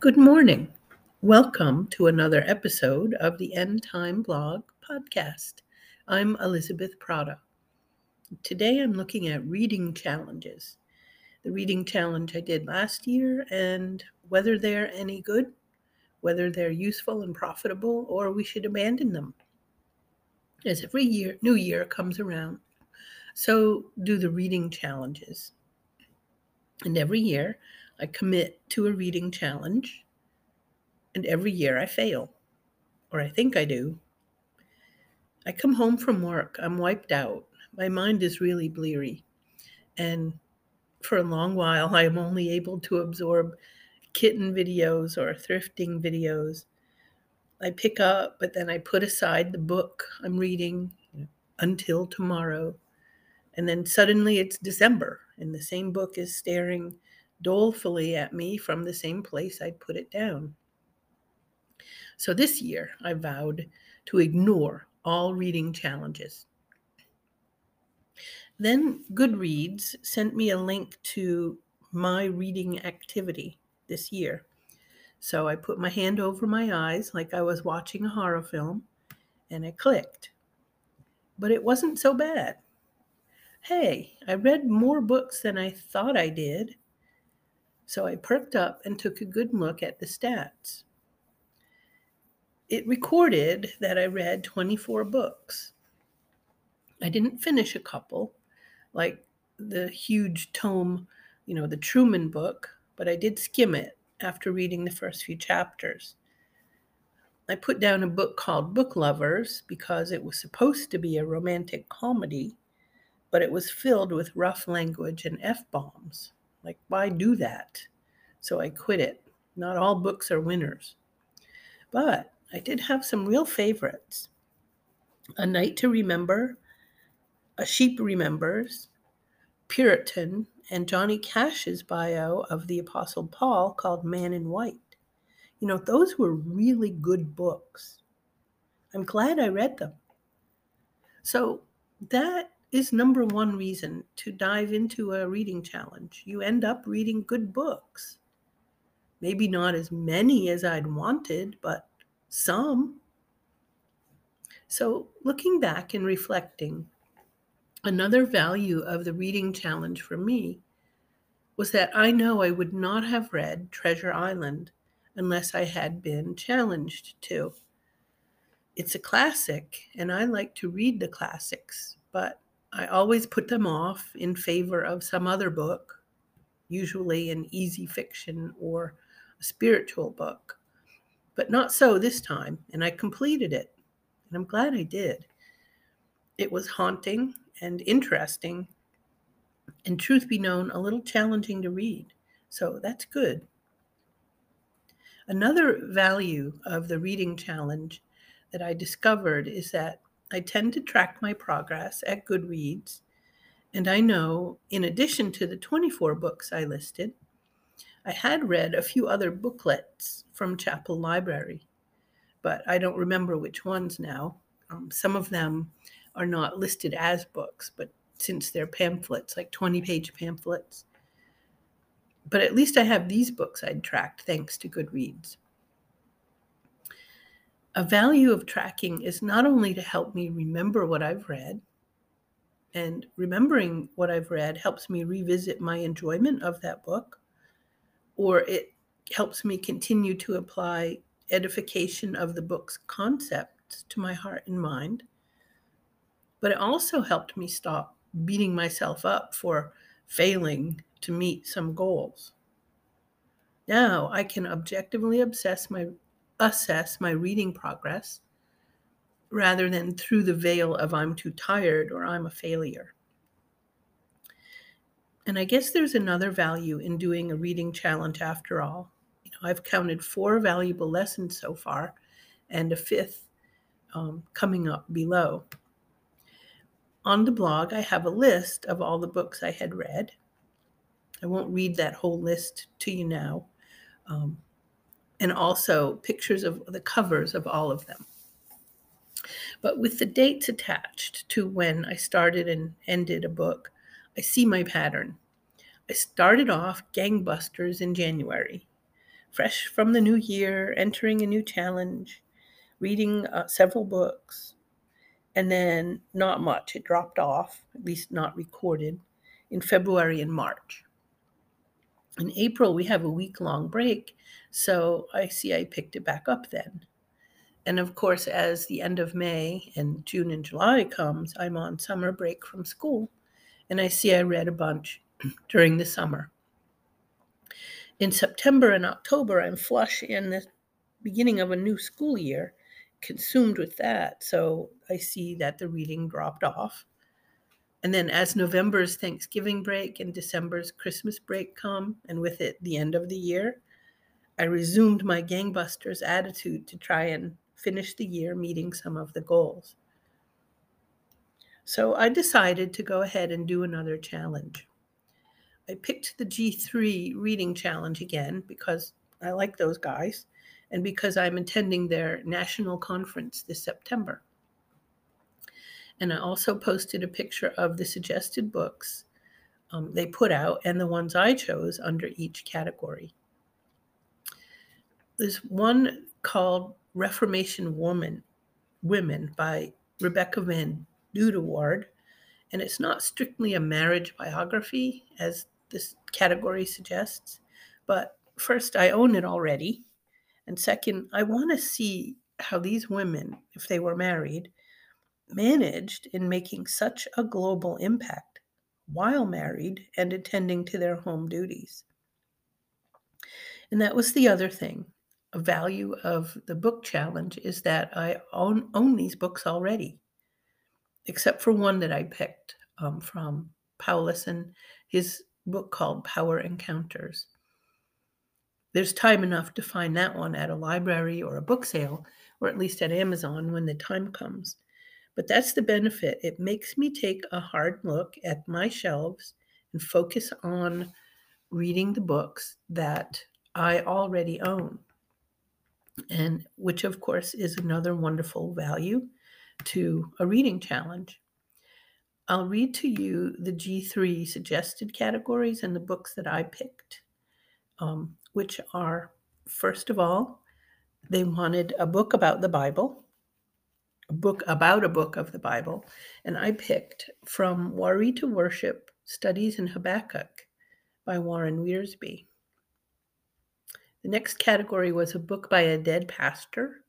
Good morning. Welcome to another episode of the End Time Blog podcast. I'm Elizabeth Prata. Today I'm looking at reading challenges. The reading challenge I did last year and whether they're any good, whether they're useful and profitable, or we should abandon them. As every year, new year comes around, so do the reading challenges. And every year, I commit to a reading challenge, and every year I fail, or I think I do. I come home from work, I'm wiped out, my mind is really bleary, and for a long while I am only able to absorb kitten videos or thrifting videos. I pick up, but then I put aside the book I'm reading until tomorrow. And then suddenly it's December, and the same book is staring dolefully at me from the same place I'd put it down. So this year, I vowed to ignore all reading challenges. Then Goodreads sent me a link to my reading activity this year. So I put my hand over my eyes like I was watching a horror film and I clicked. But it wasn't so bad. Hey, I read more books than I thought I did so I perked up and took a good look at the stats. It recorded that I read 24 books. I didn't finish a couple, like the huge tome, you know, the Trueman book, but I did skim it after reading the first few chapters. I put down a book called Book Lovers because it was supposed to be a romantic comedy, but it was filled with rough language and F bombs. Like, why do that? So I quit it. Not all books are winners. But I did have some real favorites A Night to Remember, A Sheep Remembers, Puritan, and Johnny Cash's bio of the Apostle Paul called Man in White. You know, those were really good books. I'm glad I read them. So that is number one reason to dive into a reading challenge. You end up reading good books. Maybe not as many as I'd wanted, but some. So, looking back and reflecting, another value of the reading challenge for me was that I know I would not have read Treasure Island unless I had been challenged to. It's a classic, and I like to read the classics, but I always put them off in favor of some other book, usually an easy fiction or a spiritual book. But not so this time, and I completed it, and I'm glad I did. It was haunting and interesting, and truth be known, a little challenging to read. So that's good. Another value of the reading challenge that I discovered is that I tend to track my progress at Goodreads, and I know, in addition to the 24 books I listed, I had read a few other booklets from Chapel Library, but I don't remember which ones now. Um, some of them are not listed as books, but since they're pamphlets, like 20 page pamphlets. But at least I have these books I'd tracked thanks to Goodreads. A value of tracking is not only to help me remember what I've read, and remembering what I've read helps me revisit my enjoyment of that book, or it helps me continue to apply edification of the book's concepts to my heart and mind. But it also helped me stop beating myself up for failing to meet some goals. Now I can objectively obsess my assess my reading progress rather than through the veil of I'm too tired or I'm a failure. And I guess there's another value in doing a reading challenge after all. You know, I've counted four valuable lessons so far and a fifth um, coming up below. On the blog, I have a list of all the books I had read. I won't read that whole list to you now. Um, and also pictures of the covers of all of them. But with the dates attached to when I started and ended a book, I see my pattern. I started off gangbusters in January. fresh from the new year, entering a new challenge, reading uh, several books, and then not much. It dropped off, at least not recorded, in February and March. In April, we have a week long break, so I see I picked it back up then. And of course, as the end of May and June and July comes, I'm on summer break from school, and I see I read a bunch during the summer. In September and October, I'm flush in the beginning of a new school year, consumed with that. So I see that the reading dropped off. And then as November's Thanksgiving break and December's Christmas break come, and with it the end of the year, I resumed my gangbusters attitude to try and finish the year meeting some of the goals. So I decided to go ahead and do another challenge. I picked the G3 reading challenge again because I like those guys and because I'm attending their national conference this September. And I also posted a picture of the suggested books um, they put out and the ones I chose under each category. There's one called Reformation Woman, Women by Rebecca Van Dudeward, and it's not strictly a marriage biography as this category suggests, but first, I own it already. And second, I want to see how these women, if they were married, managed in making such a global impact while married and attending to their home duties. And that was the other thing. A value of the book challenge is that I own, own these books already, except for one that I picked um, from Powlison, his book called Power Encounters. There's time enough to find that one at a library or a book sale, or at least at Amazon when the time comes. But that's the benefit. It makes me take a hard look at my shelves and focus on reading the books that I already own. And which, of course, is another wonderful value to a reading challenge. I'll read to you the G3 suggested categories and the books that I picked, um, which are first of all, they wanted a book about the Bible book about a book of the Bible, and I picked From Worry to Worship Studies in Habakkuk by Warren Wiersbe. The next category was a book by a dead pastor,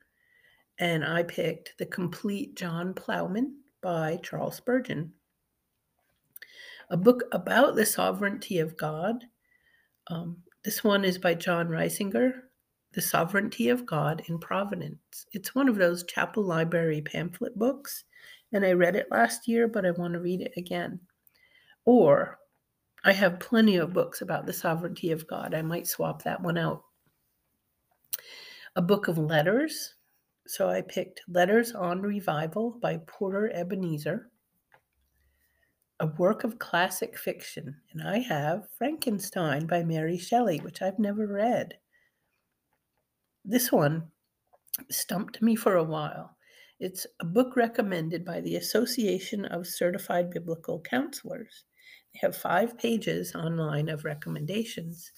and I picked The Complete John Ploughman by Charles Spurgeon. A book about the sovereignty of God. Um, this one is by John Reisinger, the Sovereignty of God in Providence. It's one of those chapel library pamphlet books, and I read it last year, but I want to read it again. Or I have plenty of books about the sovereignty of God. I might swap that one out. A book of letters. So I picked Letters on Revival by Porter Ebenezer. A work of classic fiction, and I have Frankenstein by Mary Shelley, which I've never read. This one stumped me for a while. It's a book recommended by the Association of Certified Biblical Counselors. They have five pages online of recommendations,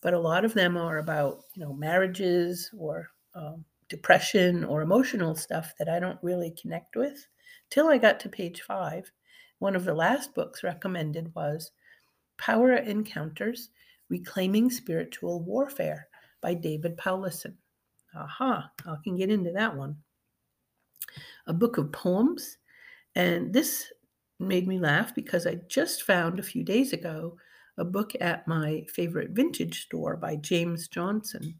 but a lot of them are about, you know, marriages or um, depression or emotional stuff that I don't really connect with. Till I got to page five, one of the last books recommended was Power Encounters Reclaiming Spiritual Warfare by David Powlison. Aha, I can get into that one. A book of poems. And this made me laugh because I just found a few days ago a book at my favorite vintage store by James Johnson.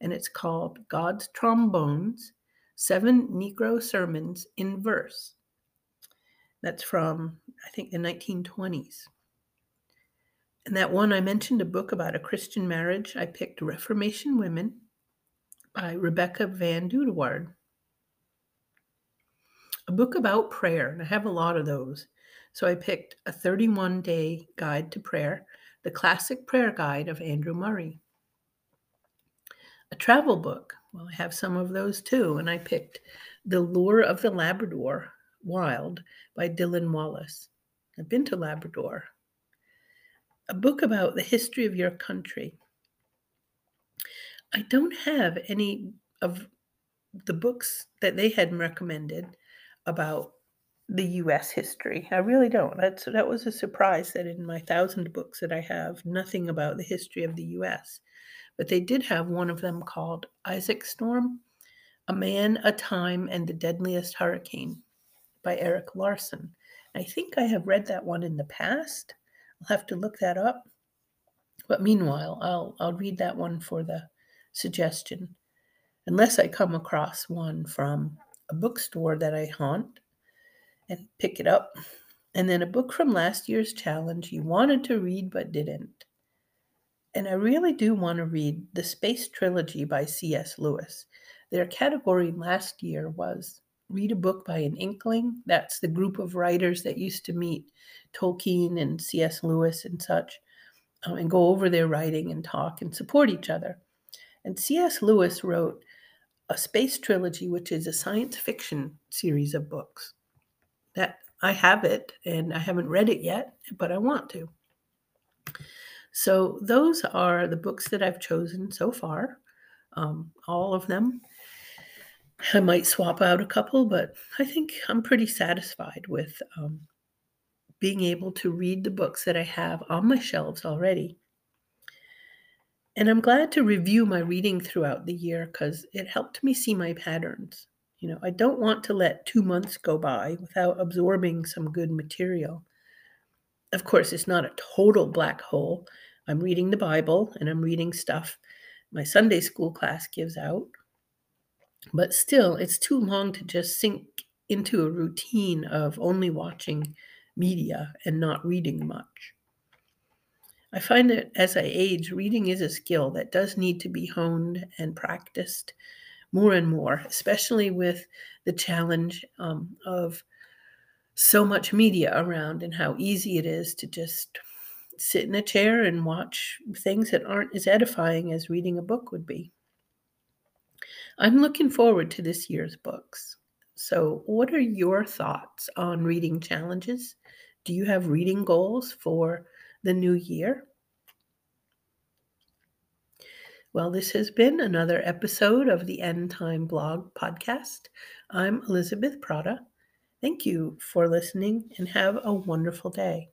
And it's called God's Trombones Seven Negro Sermons in Verse. That's from, I think, the 1920s. And that one I mentioned, a book about a Christian marriage, I picked Reformation Women by Rebecca VanDoodewaard. A book about prayer, and I have a lot of those. So I picked a 31 day guide to prayer, the classic prayer guide of Andrew Murray. A travel book, well, I have some of those too, and I picked The Lure of the Labrador Wild by Dillon Wallace. I've been to Labrador. A book about the history of your country I don't have any of the books that they had recommended about the US history. I really don't. That's that was a surprise that in my thousand books that I have, nothing about the history of the US. But they did have one of them called Isaac Storm, A Man, a Time, and the Deadliest Hurricane by Erik Larson. I think I have read that one in the past. I'll have to look that up. But meanwhile, I'll I'll read that one for the suggestion. Unless I come across one from a bookstore that I haunt and pick it up. And then a book from last year's challenge you wanted to read but didn't. And I really do want to read the Space Trilogy by C.S. Lewis. Their category last year was read a book by an inkling. That's the group of writers that used to meet Tolkien and C.S. Lewis and such um, and go over their writing and talk and support each other. And C.S. Lewis wrote a space trilogy, which is a science fiction series of books that I have it and I haven't read it yet, but I want to. So, those are the books that I've chosen so far, um, all of them. I might swap out a couple, but I think I'm pretty satisfied with um, being able to read the books that I have on my shelves already. And I'm glad to review my reading throughout the year because it helped me see my patterns. You know, I don't want to let two months go by without absorbing some good material. Of course, it's not a total black hole. I'm reading the Bible and I'm reading stuff my Sunday school class gives out. But still, it's too long to just sink into a routine of only watching media and not reading much. I find that as I age, reading is a skill that does need to be honed and practiced more and more, especially with the challenge um, of so much media around and how easy it is to just sit in a chair and watch things that aren't as edifying as reading a book would be. I'm looking forward to this year's books. So, what are your thoughts on reading challenges? Do you have reading goals for the new year? Well, this has been another episode of the End Time Blog podcast. I'm Elizabeth Prata. Thank you for listening and have a wonderful day.